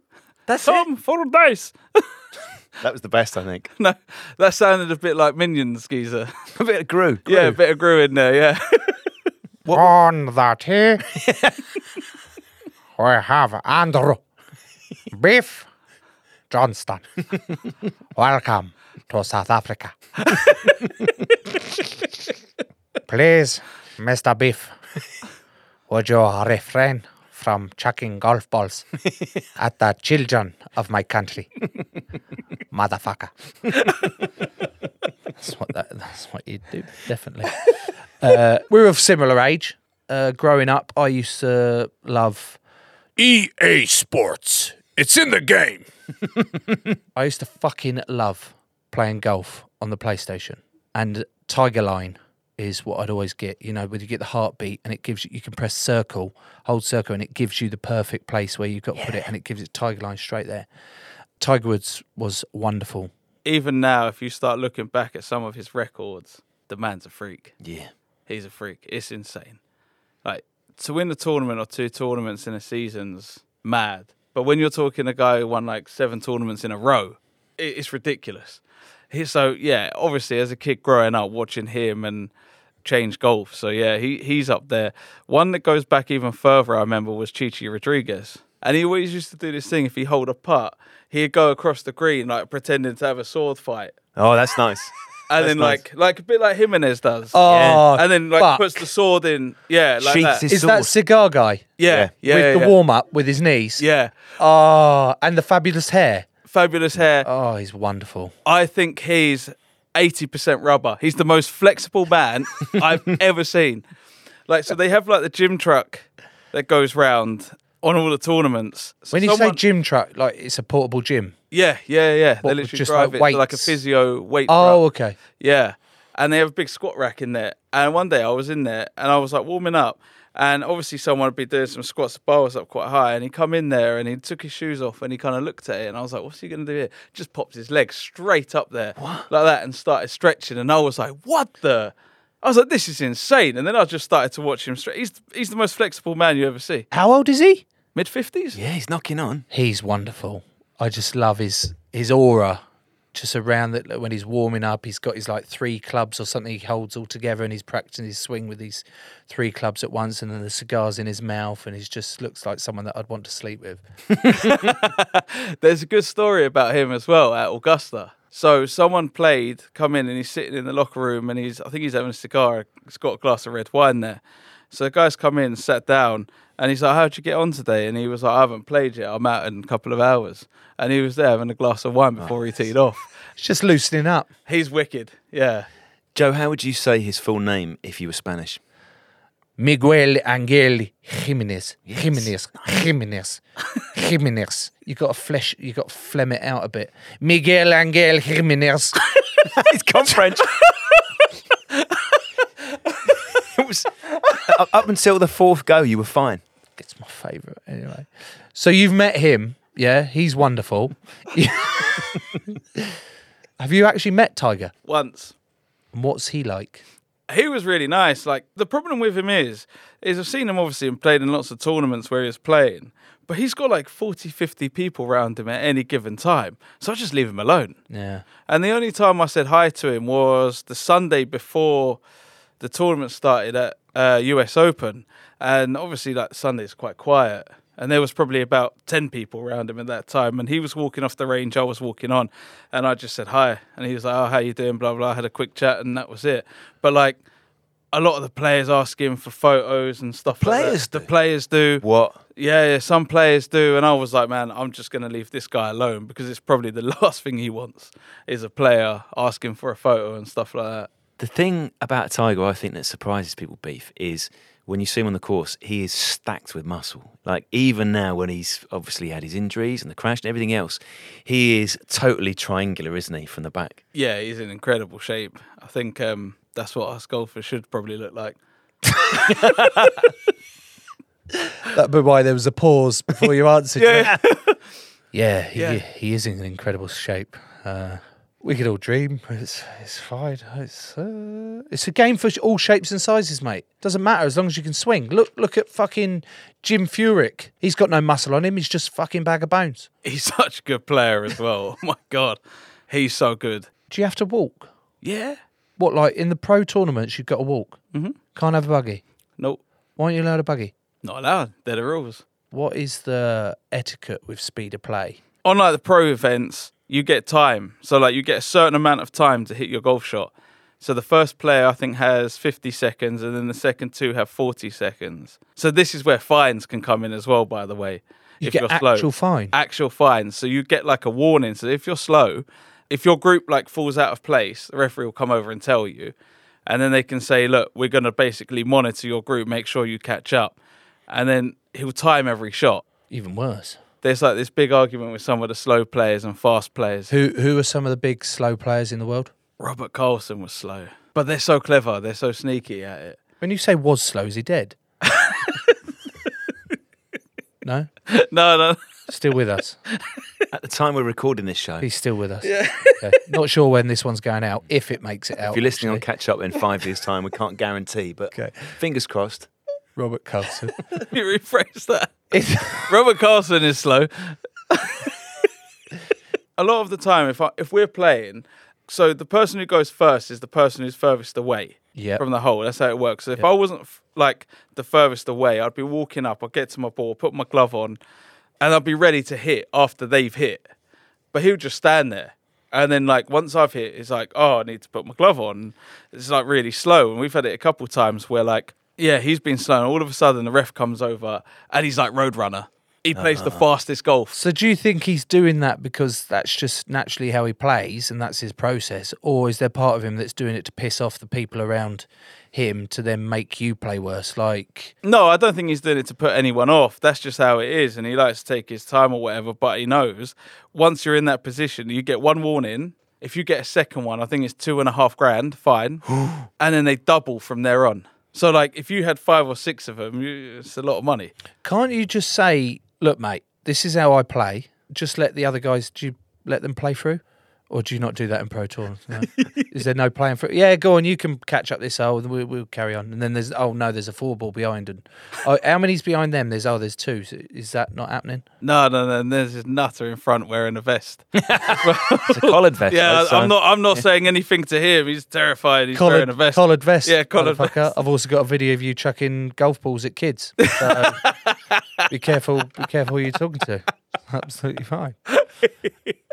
That's Tom Fordyce. That was the best, I think. no, that sounded a bit like Minions, geezer. a bit of Gru. Yeah, a bit of Gru in there, yeah. On that tee, we have Andrew Beef Johnston. Welcome to South Africa. Please, Mr. Beef, would you refrain from chucking golf balls at the children of my country? Motherfucker. that's what that, that's what you do, definitely. Uh, we're of similar age. Uh, growing up, I used to love EA Sports. It's in the game. I used to fucking love playing golf on the PlayStation. And Tiger Line is what I'd always get. You know, where you get the heartbeat and it gives you, you can press circle, hold circle, and it gives you the perfect place where you've got to put it, and it gives it Tiger Line straight there. Tiger Woods was wonderful. Even now, if you start looking back at some of his records, the man's a freak. Yeah. He's a freak. It's insane. Like to win a tournament or two tournaments in a season's mad. But when you're talking a guy who won like seven tournaments in a row, it's ridiculous. So yeah, obviously as a kid growing up, watching him and change golf. So yeah, he he's up there. One that goes back even further, I remember, was Chi Chi Rodriguez. And he always used to do this thing if he hold a putt, he'd go across the green like pretending to have a sword fight. Oh, that's nice. and then like like a bit like Jimenez does. Oh, and then like but- puts the sword in. Yeah, like Sheaths that. his Is that cigar guy? yeah, yeah, with yeah, the yeah. warm up with his knees. Yeah, Oh, and the fabulous hair. fabulous hair. Oh, he's wonderful. I think he's eighty percent rubber. He's the most flexible man I've ever seen. Like, so they have like the gym truck that goes round on all the tournaments. So When you someone- say gym truck, like it's a portable gym. yeah, yeah, yeah, What, they literally just drive like it to like a physio weight. Oh, truck. okay. Yeah. And they have a big squat rack in there. And one day I was in there and I was like warming up. And obviously someone had been doing some squats, the bar was up quite high, and he come in there and he took his shoes off and he kind of looked at it and I was like, What's he gonna do here? Just popped his legs straight up there like that and started stretching and I was like, What the I was like, This is insane. And then I just started to watch him stretch. He's he's the most flexible man you ever see. How old is he? Mid fifties? Yeah, he's knocking on. He's wonderful. I just love his his aura. Just around that when he's warming up, he's got his like three clubs or something he holds all together, and he's practicing his swing with these three clubs at once, and then the cigars in his mouth, and he just looks like someone that I'd want to sleep with. There's a good story about him as well at Augusta. So someone played, come in and he's sitting in the locker room and he's I think he's having a cigar. He's got a glass of red wine there. So the guy's come in, sat down, and he's like, "How'd you get on today?" And he was like, "I haven't played yet. I'm out in a couple of hours." And he was there having a glass of wine before he teed off. It's just loosening up. He's wicked. Yeah. Joe, how would you say his full name if you were Spanish? Miguel Angel Jimenez. Jimenez. Jimenez. Jimenez. You got to flesh. You got to phlegm it out a bit. Miguel Angel Jimenez. He's gone French. it was up- up until the fourth go, you were fine. It's my favourite anyway. So you've met him, yeah? He's wonderful. Have you actually met Tiger? Once. And what's he like? he was really nice. Like the problem with him is, is I've seen him obviously and played in lots of tournaments where he's was playing, but he's got like 40, 50 people around him at any given time. So I just leave him alone. Yeah. And the only time I said hi to him was the Sunday before the tournament started at uh, US Open, and obviously like Sunday's quite quiet. And there was probably about ten people around him at that time, and he was walking off the range. I was walking on, and I just said hi, and he was like, "Oh, how you doing?" Blah blah. I had a quick chat, and that was it. But like, a lot of the players asking for photos and stuff. like that. Players the players do. What? Yeah, yeah, some players do, and I was like, man, I'm just gonna leave this guy alone because it's probably the last thing he wants is a player asking for a photo and stuff like that. The thing about Tiger, I think that surprises people, Beef, is when you see him on the course, he is stacked with muscle. Like even now, when he's obviously had his injuries and the crash and everything else, he is totally triangular, isn't he, from the back? Yeah, he's in incredible shape. I think um, that's what us golfers should probably look like. That'd be why there was a pause before you answered. Yeah. yeah, he, Yeah. he is in incredible shape. Uh, we could all dream. It's it's fine. It's uh, it's a game for all shapes and sizes, mate. Doesn't matter as long as you can swing. Look look at fucking Jim Furyk. He's got no muscle on him. He's just a fucking bag of bones. He's such a good player as well. Oh my god, he's so good. Do you have to walk? Yeah. What like in the pro tournaments? You've got to walk. Mhm. Can't have a buggy. Nope, Why aren't you allowed a buggy? not allowed. They're the rules. What is the etiquette with speed of play? On like the pro events, you get time. So like you get a certain amount of time to hit your golf shot. So the first player I think has 50 seconds, and then the second two have 40 seconds. So this is where fines can come in as well. By the way, You if get you're slow, actual fine. actual fines. So you get like a warning. So if you're slow, if your group like falls out of place, the referee will come over and tell you, and then they can say, "Look, we're going to basically monitor your group, make sure you catch up," and then he'll time every shot. Even worse. There's like this big argument with some of the slow players and fast players. Who who are some of the big slow players in the world? Robert Karlsson was slow, but they're so clever. They're so sneaky at it. When you say was slow, is he dead? no, no, no. still with us. At the time we're recording this show, He's still with us. Yeah. Not sure when this one's going out, if it makes it out. if you're listening on actually. catch up in five years' time, we can't guarantee, but Okay. fingers crossed. Robert Karlsson. you rephrase that. It's- Robert Karlsson is slow. a lot of the time, if I, if we're playing, so the person who goes first is the person who's furthest away Yep. from the hole. That's how it works. So if I wasn't f- like the furthest away, I'd be walking up. I'd get to my ball, put my glove on, and I'd be ready to hit after they've hit. But he'll just stand there And then like once I've hit, it's like, oh, I need to put my glove on. It's like really slow. And we've had it a couple times where like, yeah, he's been slow. And all of a sudden the ref comes over and he's like roadrunner. He plays the uh-huh. fastest golf. So do you think he's doing that because that's just naturally how he plays and that's his process, or is there part of him that's doing it to piss off the people around him to then make you play worse? Like, No, I don't think he's doing it to put anyone off. That's just how it is, and he likes to take his time or whatever. But he knows once you're in that position, you get one warning. If you get a second one, I think it's two and a half grand, fine, and then they double from there on. So, like, if you had five or six of them, it's a lot of money. can't you just say, "Look, mate, this is how I play. Just let the other guys. Do you let them play through?" Or do you not do that in Pro Tour? No? Is there no playing for? it? Yeah, go on. You can catch up this hole, we'll, we'll carry on. And then there's oh no, there's a four ball behind, and oh, how many's behind them? There's oh, there's two. So is that not happening? No, no, no. And there's this nutter in front wearing a vest. It's a collared vest. yeah, I'm not. I'm not saying anything to him. He's terrified. He's wearing a vest. collared vest. Yeah, collared vest. I've also got a video of you chucking golf balls at kids. So be careful. Be careful who you're talking to. Absolutely fine.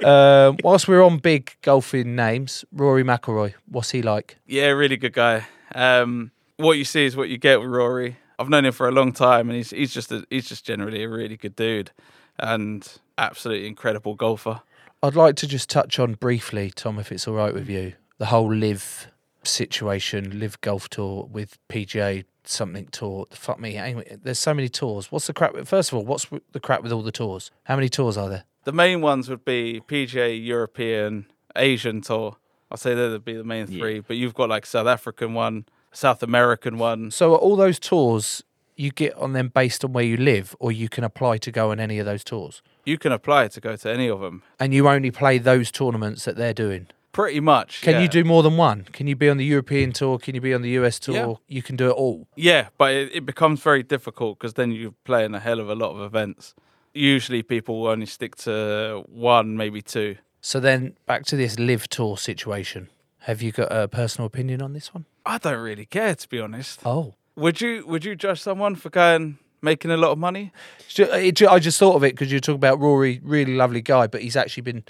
Um, whilst we're on big golfing names, Rory McIlroy. What's he like? Yeah, really good guy. Um, what you see is what you get with Rory. I've known him for a long time, and he's he's just a, he's just generally a really good dude, and absolutely incredible golfer. I'd like to just touch on briefly, Tom, if it's all right with you, the whole live situation, live golf tour with PGA something tour. Fuck me. Anyway, there's so many tours. What's the crap? with- First of all, what's the crap with all the tours? How many tours are there? The main ones would be PGA European, Asian tour. I'd say that'd be the main three. But you've got like South African one, South American one. So are all those tours you get on them based on where you live, or you can apply to go on any of those tours, You can apply to go to any of them. and you only play those tournaments that they're doing. Pretty much. Can yeah. you do more than one? Can you be on the European tour? Can you be on the US tour? Yeah. You can do it all. Yeah, but it, it becomes very difficult because then you're playing a hell of a lot of events. Usually, people will only stick to one, maybe two. So then back to this live tour situation. Have you got a personal opinion on this one? I don't really care, to be honest. Oh. Would you Would you judge someone for going making a lot of money? Ju- it ju- I just thought of it because you talk about Rory, really lovely guy, but he's actually been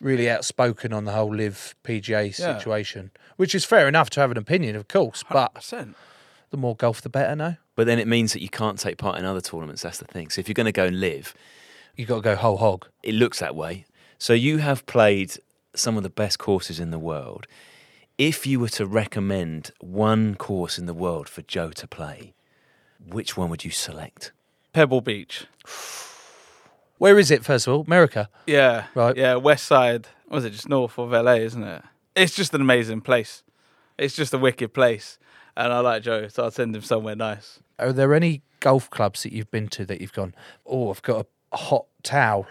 really outspoken on the whole live PGA Yeah. situation, which is fair enough to have an opinion, of course. But Percent. the more golf, the better. No, But then it means that you can't take part in other tournaments. That's the thing. So if you're going to go and live, you've got to go whole hog. it looks that way. So you have played some of the best courses in the world. If you were to recommend one course in the world for Joe to play, which one would you select? Pebble Beach. Where is it? First of all, America. Yeah. Right. Yeah, West Side. What Was it just north of LA, isn't it? It's just an amazing place. It's just a wicked place. And I like Joe, so I'll send him somewhere nice. Are there any golf clubs that you've been to that you've gone? Oh, I've got a hot towel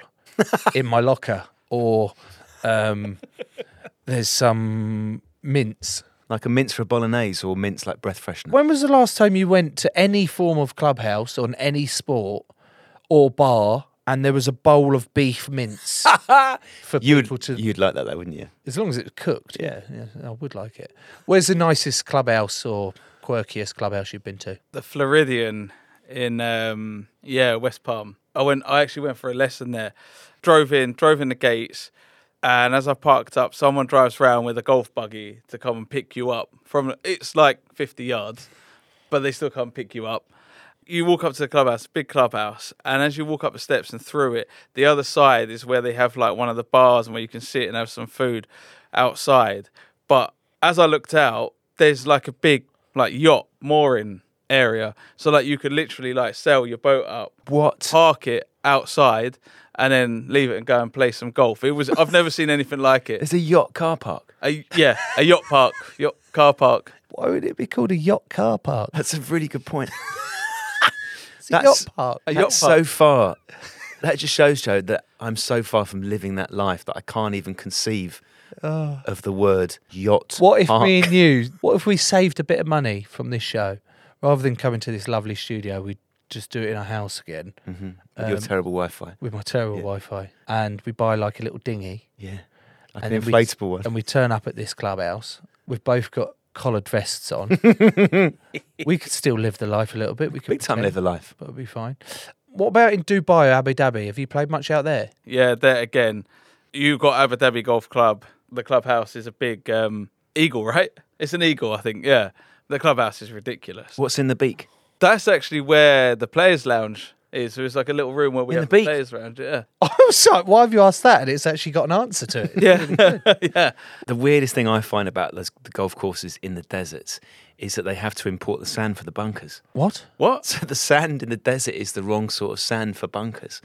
in my locker, or um, there's some mints. Like a mince for a bolognese or mince like breath freshener? When was the last time you went to any form of clubhouse on any sport or bar and there was a bowl of beef mince for You'd, people to? you'd like that though, wouldn't you? As long as it's cooked, yeah, yeah, I would like it. Where's the nicest clubhouse or quirkiest clubhouse you've been to? The Floridian in um yeah, West Palm. I went I actually went for a lesson there. Drove in, drove in the gates, and as I parked up, someone drives round with a golf buggy to come and pick you up from it's like fifty yards, but they still come pick you up. You walk up to the clubhouse, big clubhouse, and as you walk up the steps and through it, the other side is where they have like one of the bars and where you can sit and have some food outside. But as I looked out, there's like a big like yacht mooring area. So like you could literally like sail your boat up, What? park it outside, and then leave it and go and play some golf. It was I've never seen anything like it. It's a yacht car park. A, yeah, a yacht park, yacht car park. Why would it be called a yacht car park? That's a really good point. It's a yacht park. A yacht That's park. so far. That just shows, Joe, that I'm so far from living that life that I can't even conceive of the word yacht. What if park. me and you? What if we saved a bit of money from this show, rather than coming to this lovely studio? We just do it in our house again Mhm. With your um, terrible Wi-Fi? with my terrible Yeah. Wi-Fi, and we buy like a little dinghy, Yeah, like and an then we- inflatable one. and we turn up at this clubhouse. We've both got collared vests on. we could still live the life a little bit. We could Big time pretend, live the life. but it'll be fine. What about in Dubai or Abu Dhabi? Have you played much out there? Yeah, there again. you've got Abu Dhabi Golf Club. The clubhouse is a big um, eagle, right? It's an eagle, I think. Yeah, the clubhouse is ridiculous. What's in the beak? That's actually where the players' lounge is. So it's like a little room where we In have the beak? players around. Yeah, I was like, why have you asked that? And it's actually got an answer to it. yeah, yeah. The weirdest thing I find about those, the golf courses in the deserts is that they have to import the sand for the bunkers. What? What? So the sand in the desert is the wrong sort of sand for bunkers.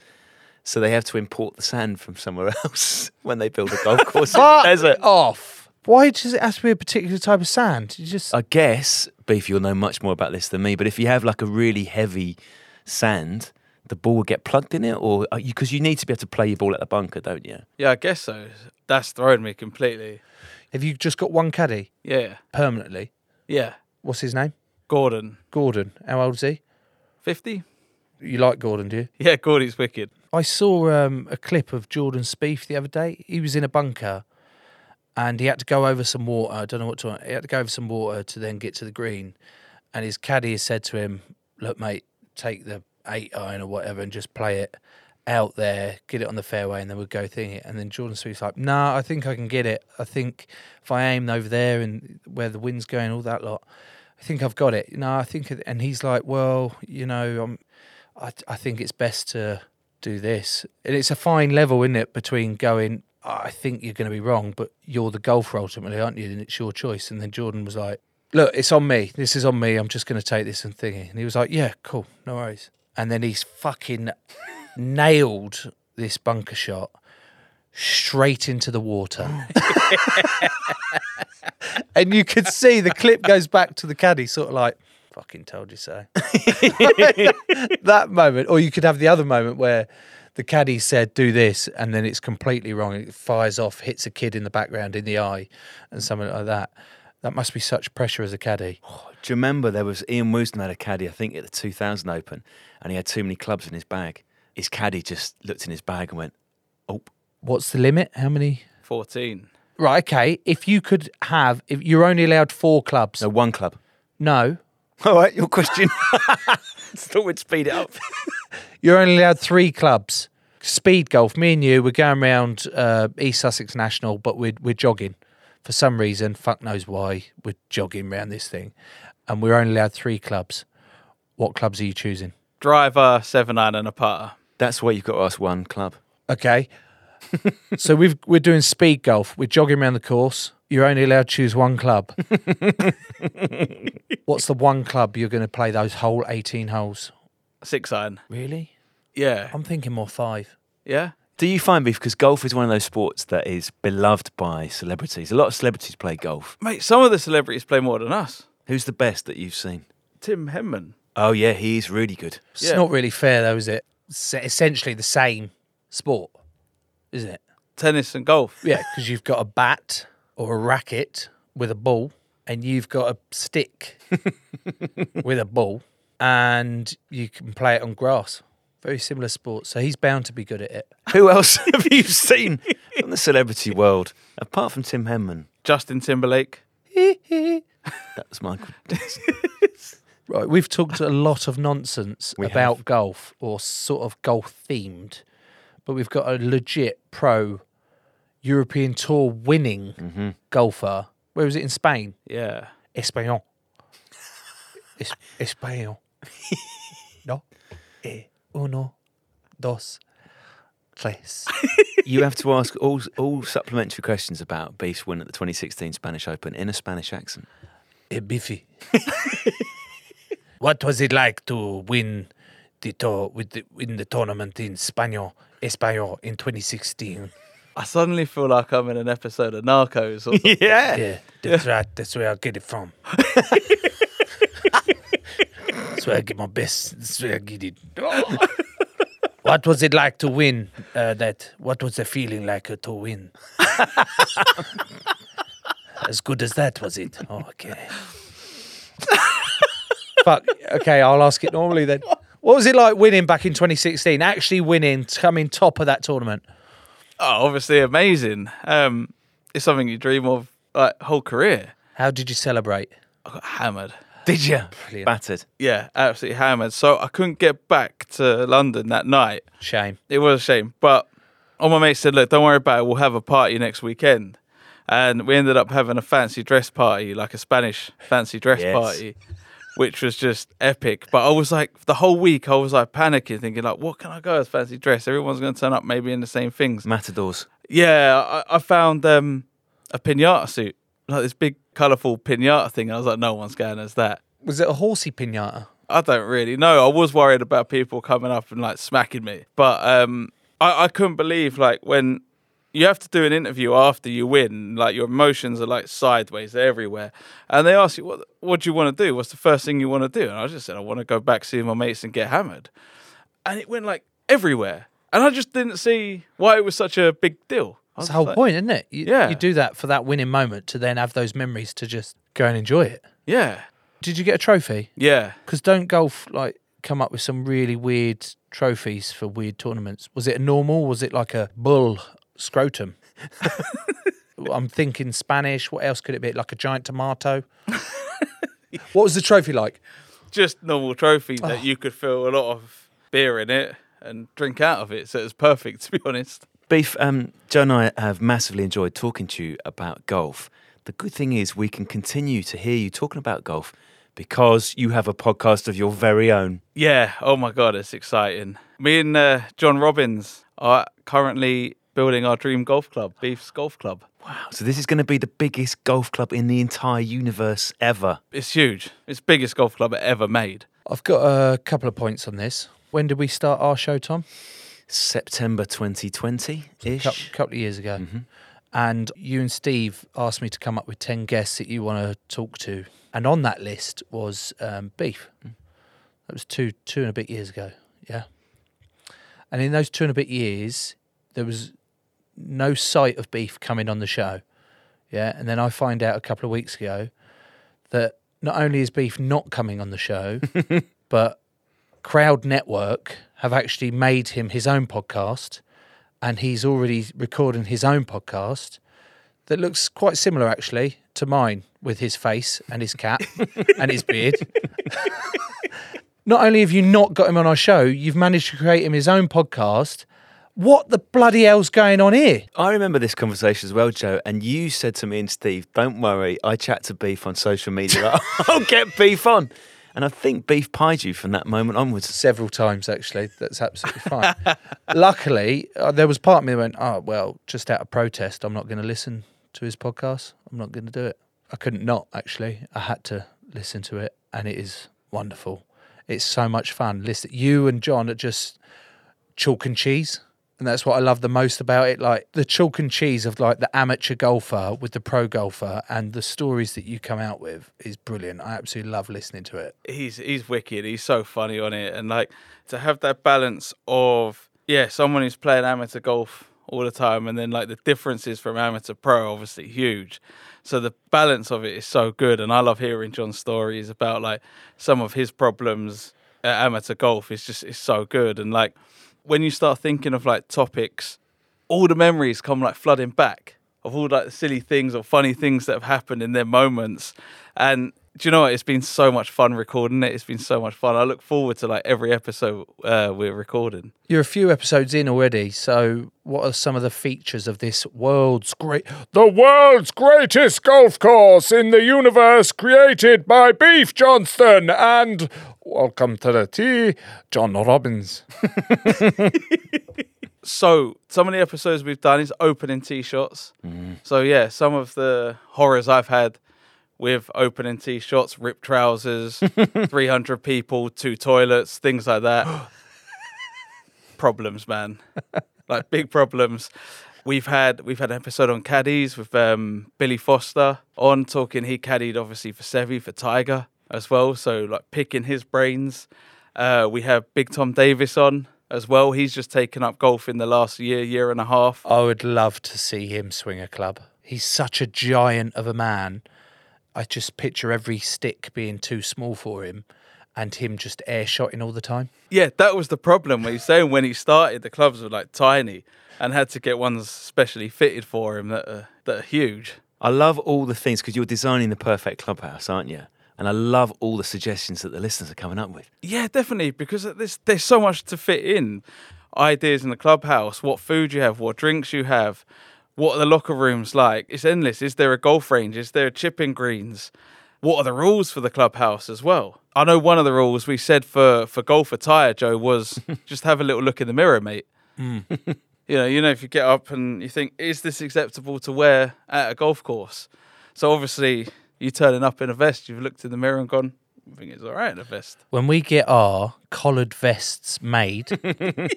So they have to import the sand from somewhere else when they build a golf course in the Fuck desert. off. Why does it have to be a particular type of sand? You just I guess, Beef, you'll know much more about this than me, but if you have like a really heavy sand, the ball would get plugged in it, or because you, need to be able to play your ball at the bunker, don't you? Yeah, I guess so. That's thrown me completely. have you just got one caddy Yeah, permanently? yeah. What's his name? Gordon, Gordon. How old is he? fifty. You like Gordon, do you? Yeah, Gordon's wicked. I saw um, a clip of Jordan Spieth the other day. He was in a bunker and he had to go over some water. I don't know what to. He had to go over some water to then get to the green. And his caddy has said to him, "Look, mate, take the eight iron or whatever and just play it out there, get it on the fairway, and then we'll go thing it." And then Jordan Spieth's like, "Nah, I think I can get it. I think if I aim over there and where the wind's going, all that lot." I think I've got it. No, I think, and he's like, well, you know, I'm, I, I think it's best to do this. And it's a fine level, isn't it, between going, I think you're going to be wrong, but you're the golfer ultimately, aren't you? And it's your choice. And then Jordan was like, look, it's on me. This is on me. I'm just going to take this and thingy. And he was like, yeah, cool, no worries. And then he's fucking nailed this bunker shot straight into the water. and you could see the clip goes back to the caddy, sort of like, fucking told you so. that moment. Or you could have the other moment where the caddy said, do this, and then it's completely wrong. It fires off, hits a kid in the background in the eye, and something like that. That must be such pressure as a caddy. Do you remember there was Ian Woosnam had a caddy, I think, at the 2000 Open, and he had too many clubs in his bag. His caddy just looked in his bag and went, "Oh, What's the limit? How many? Fourteen. Right, okay. If you could have, if you're only allowed four clubs. no, one club." No, All right, your question. Thought we'd speed it up. You're only allowed three clubs. Speed golf. Me and you, we're going around uh, East Sussex National, but we're we're jogging. For some reason, fuck knows why, we're jogging around this thing, and we're only allowed three clubs. What clubs are you choosing? Driver, seven iron, and a putter. That's why you've got to ask one club. Okay. so we've we're doing speed golf. We're jogging around the course. You're only allowed to choose one club. What's the one club you're going to play those whole 18 holes? Six iron. Really? Yeah. I'm thinking more five. Yeah. Do you find beef because golf is one of those sports that is beloved by celebrities? A lot of celebrities play golf. Mate, some of the celebrities play more than us. Who's the best that you've seen? Tim Henman. Oh yeah, he is really good. It's Yeah. not really fair, though, is it? It's essentially the same sport, isn't it? Tennis and golf. Yeah, because you've got a bat or a racket with a ball, and you've got a stick with a ball, and you can play it on grass. Very similar sport. So he's bound to be good at it. Who else have you seen from the celebrity world apart from Tim Henman? Justin Timberlake. That was Michael. Right, we've talked a lot of nonsense We about golf or sort of golf themed, but we've got a legit pro European Tour winning golfer. Where was it in Spain? Yeah. Español. Es- Español. no. Eh, uno, dos, tres. You have to ask all all supplementary questions about Beef's win at the 2016 Spanish Open in a Spanish accent. Eh, Biffy. what was it like to win the tour with the, win the tournament in Español, Español in 2016? I suddenly feel like I'm in an episode of Narcos. Or Yeah. Yeah, that's right. That's where I get it from. that's where I get my best. That's where I get it. what was it like to win uh, that? What was the feeling like uh, to win? as good as that, was it? Oh, okay. Fuck. Okay, I'll ask it normally then. What was it like winning back in 2016? Actually winning, coming top of that tournament. Oh, obviously amazing. Um, it's something you dream of like whole career. How did you celebrate? I got hammered. Did you? Brilliant. Battered. Yeah, absolutely hammered. So I couldn't get back to London that night. Shame. It was a shame, but all my mates said, "Look, don't worry about it. We'll have a party next weekend." And we ended up having a fancy dress party, like a Spanish fancy dress Yes. party, which was just epic. But I was like, the whole week, I was like panicking, thinking like, "What can I go as fancy dress? Everyone's going to turn up, maybe in the same things." Matadors. Yeah, I, I found um, a pinata suit, like this big colourful pinata thing. I was like, no one's going as that. Was it a horsey pinata? I don't really know. I was worried about people coming up and like smacking me, but um, I, I couldn't believe like when you have to do an interview after you win, like your emotions are like sideways, they're everywhere, and they ask you what what do you want to do? What's the first thing you want to do? And I just said I want to go back see my mates and get hammered, and it went like everywhere, and I just didn't see why it was such a big deal. That's the whole like, point, isn't it? You, Yeah. You do that for that winning moment to then have those memories to just go and enjoy it. Yeah, Did you get a trophy? yeah. Because don't golf like come up with some really weird trophies for weird tournaments? Was it a normal? Was it like a bull scrotum? I'm thinking Spanish. What else could it be? Like a giant tomato? what was the trophy like? just normal trophy that oh. you could fill a lot of beer in it and drink out of it. So it was perfect, to be honest. Beef, um, Joe and I have massively enjoyed talking to you about golf. The good thing is we can continue to hear you talking about golf because you have a podcast of your very own. Yeah. Oh my god, it's exciting. Me and uh, John Robins are currently building our dream golf club, Beef's Golf Club. Wow. So this is going to be the biggest golf club in the entire universe ever. It's huge. It's the biggest golf club ever made. I've got a couple of points on this. When did we start our show, Tom? September 2020 A ish. couple, couple of years ago. And you and Steve asked me to come up with 10 guests that you want to talk to. And on that list was um, Beef. That was two, two and a bit years ago. Yeah. And in those two and a bit years, there was no sight of Beef coming on the show. Yeah. And then I find out a couple of weeks ago that not only is Beef not coming on the show, but Crowd Network have actually made him his own podcast, and he's already recording his own podcast that looks quite similar actually to mine with his face and his cat and his beard. not only have you not got him on our show, you've managed to create him his own podcast. What the bloody hell's going on here? I remember this conversation as well, Joe, and you said to me and Steve, "Don't worry, I chat to Beef on social media. I'll get Beef on." And I think Beef pied you from that moment onwards. Several times actually. That's absolutely fine. Luckily, uh, there was part of me that went, "Oh well, just out of protest, I'm not going to listen to his podcast. I'm not going to do it." I couldn't not actually. I had to listen to it, and it is wonderful. It's so much fun. Listen, you and John are just chalk and cheese. And that's what I love the most about it. Like the chalk and cheese of like the amateur golfer with the pro golfer and the stories that you come out with is brilliant. I absolutely love listening to it. he's he's wicked. He's so funny on it, and like to have that balance of yeah, someone who's playing amateur golf all the time, and then like the differences from amateur pro, obviously huge. So the balance of it is so good, and I love hearing John's stories about like some of his problems at amateur golf. It's just it's so good, and like when you start thinking of like topics, all the memories come like flooding back of all like the silly things or funny things that have happened in their moments. And do you know what? It's been so much fun recording it. It's been so much fun. I look forward to like every episode uh, we're recording. You're a few episodes in already, so what are some of the features of this world's great? The world's greatest golf course in the universe created by Beef Johnston and welcome to the tee, John Robins. So some of the episodes we've done is opening tee shots. So yeah, some of the horrors I've had with opening tee shots, ripped trousers, 300 people, two toilets, things like that. problems, man. like big problems. We've had we've had an episode on caddies with um, Billy Foster on talking. He caddied obviously for Seve for Tiger as well. So like picking his brains. Uh, we have Big Tom Davis on as well. He's just taken up golf in the last year, year and a half. I would love to see him swing a club. He's such a giant of a man. I just picture every stick being too small for him and him just air shotting all the time. Yeah, that was the problem. When he's saying when he started, the clubs were like tiny and had to get ones specially fitted for him that are, that are huge. I love all the things because you're designing the perfect clubhouse, aren't you? And I love all the suggestions that the listeners are coming up with. Yeah, definitely, because there's there's so much to fit in. ideas in the clubhouse, what food you have, what drinks you have, what are the locker rooms like. It's endless. Is there a golf range? Is there chipping greens? What are the rules for the clubhouse as well? I know one of the rules we said for for golf attire, Joe, was just have a little look in the mirror, mate. Hmm. You know, you know, if you get up and you think, is this acceptable to wear at a golf course? So obviously, you turning up in a vest, you've looked in the mirror and gone, I think it's all right in a vest. When we get our collared vests made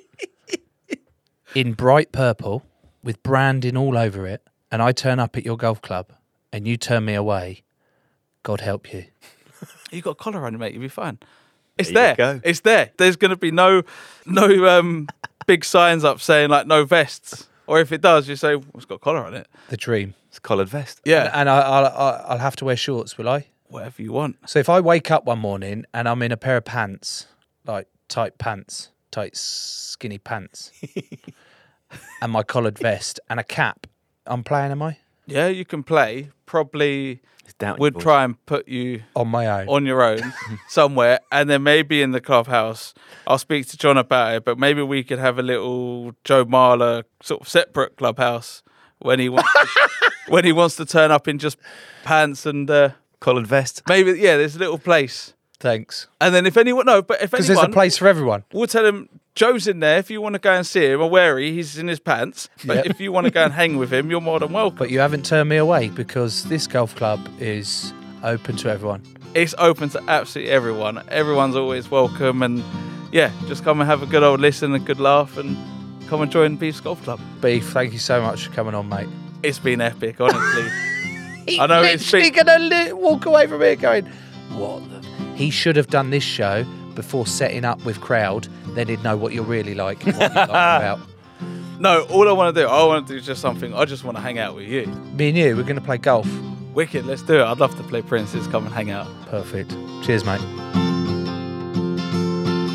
in bright purple with branding all over it, and I turn up at your golf club and you turn me away, God help you. You got a collar on, mate. You'll be fine. It's There there. you go. It's there. There's going to be no no um big signs up saying like no vests. Or if it does, you say well, it's got a collar on it. The dream. It's a collared vest. Yeah, And I, I'll, I'll, I'll have to wear shorts, will I? whatever you want. So if I wake up one morning and I'm in a pair of pants, like tight pants, tight skinny pants, and my collared vest and a cap, I'm playing, am I? Yeah, you can play. Probably It's down your would try and put you On my own. on your own somewhere, and then maybe in the clubhouse. I'll speak to John about it, but maybe we could have a little Joe Marler sort of separate clubhouse when he wants to, when he wants to turn up in just pants and uh, collared vest. maybe yeah. There's a little place, Thanks. and then if anyone no, but if anyone, Because there's a place for everyone. We'll tell him Joe's in there if you want to go and see him. Aware he, he's in his pants. But Yep. if you want to go and hang with him, you're more than welcome. But you haven't turned me away because this golf club is open to everyone. It's open to absolutely everyone. Everyone's always welcome. And yeah, just come and have a good old listen, a good laugh, and come and join Beef's Golf Club. Beef, thank you so much for coming on, mate. It's been epic, honestly. I know it's been. gonna li- walk away from here going, "What?" The? He should have done this show before setting up with crowd. Then he'd know what you're really like. and What you're about. No, all I want to do, I want to do just something. I just want to hang out with you. Me and you, we're gonna play golf. Wicked, let's do it. I'd love to play Princess. Come and hang out. Perfect. Cheers, mate.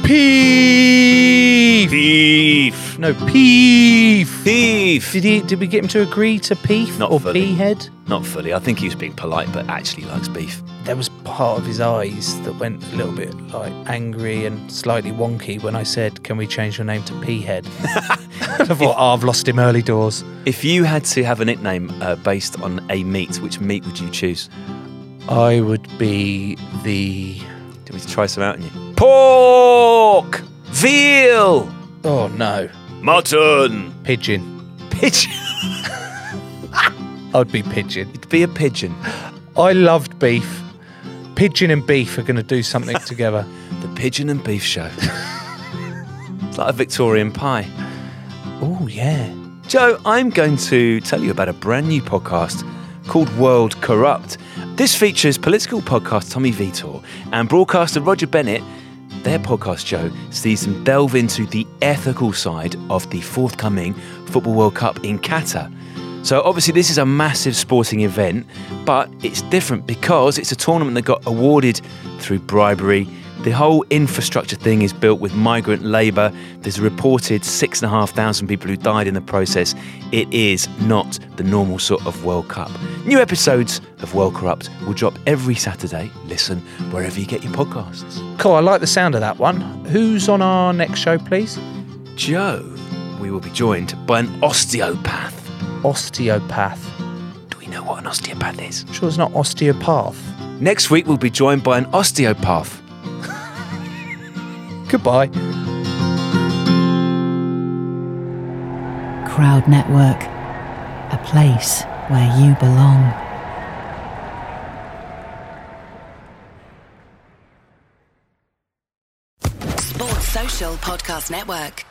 Peef. Beef. No, peef. Beef. Did he? Did we get him to agree to peef Not or fully. peahead? Not fully. I think he was being polite, but actually likes beef. There was part of his eyes that went a little bit like angry and slightly wonky when I said, "Can we change your name to Peahead?" I thought, oh, "I've lost him early doors." If you had to have a nickname uh, based on a meat, which meat would you choose? I would be the. Do we try some out on you? Pork, veal, Oh no, mutton, pigeon. pigeon. I'd be pigeon. It'd be a pigeon. I loved beef. Pigeon and beef are going to do something together. The pigeon and beef show. it's like a Victorian pie. Oh yeah. Joe, I'm going to tell you about a brand new podcast called World Corrupt. This features political podcast Tommy Vietor and broadcaster Roger Bennett. Their podcast, Joe, sees them delve into the ethical side of the forthcoming Football World Cup in Qatar. So, obviously, this is a massive sporting event, but it's different because it's a tournament that got awarded through bribery. The whole infrastructure thing is built with migrant labour. There's a reported six and a half thousand people who died in the process. It is not the normal sort of World Cup. New episodes of World Corrupt will drop every Saturday. Listen wherever you get your podcasts. Cool. I like the sound of that one. Who's on our next show, please? Joe, we will be joined by an osteopath. Osteopath. Do we know what an osteopath is? Sure, it's not osteopath. Next week, we'll be joined by an osteopath. Goodbye. Crowd Network, a place where you belong. Sports Social Podcast Network.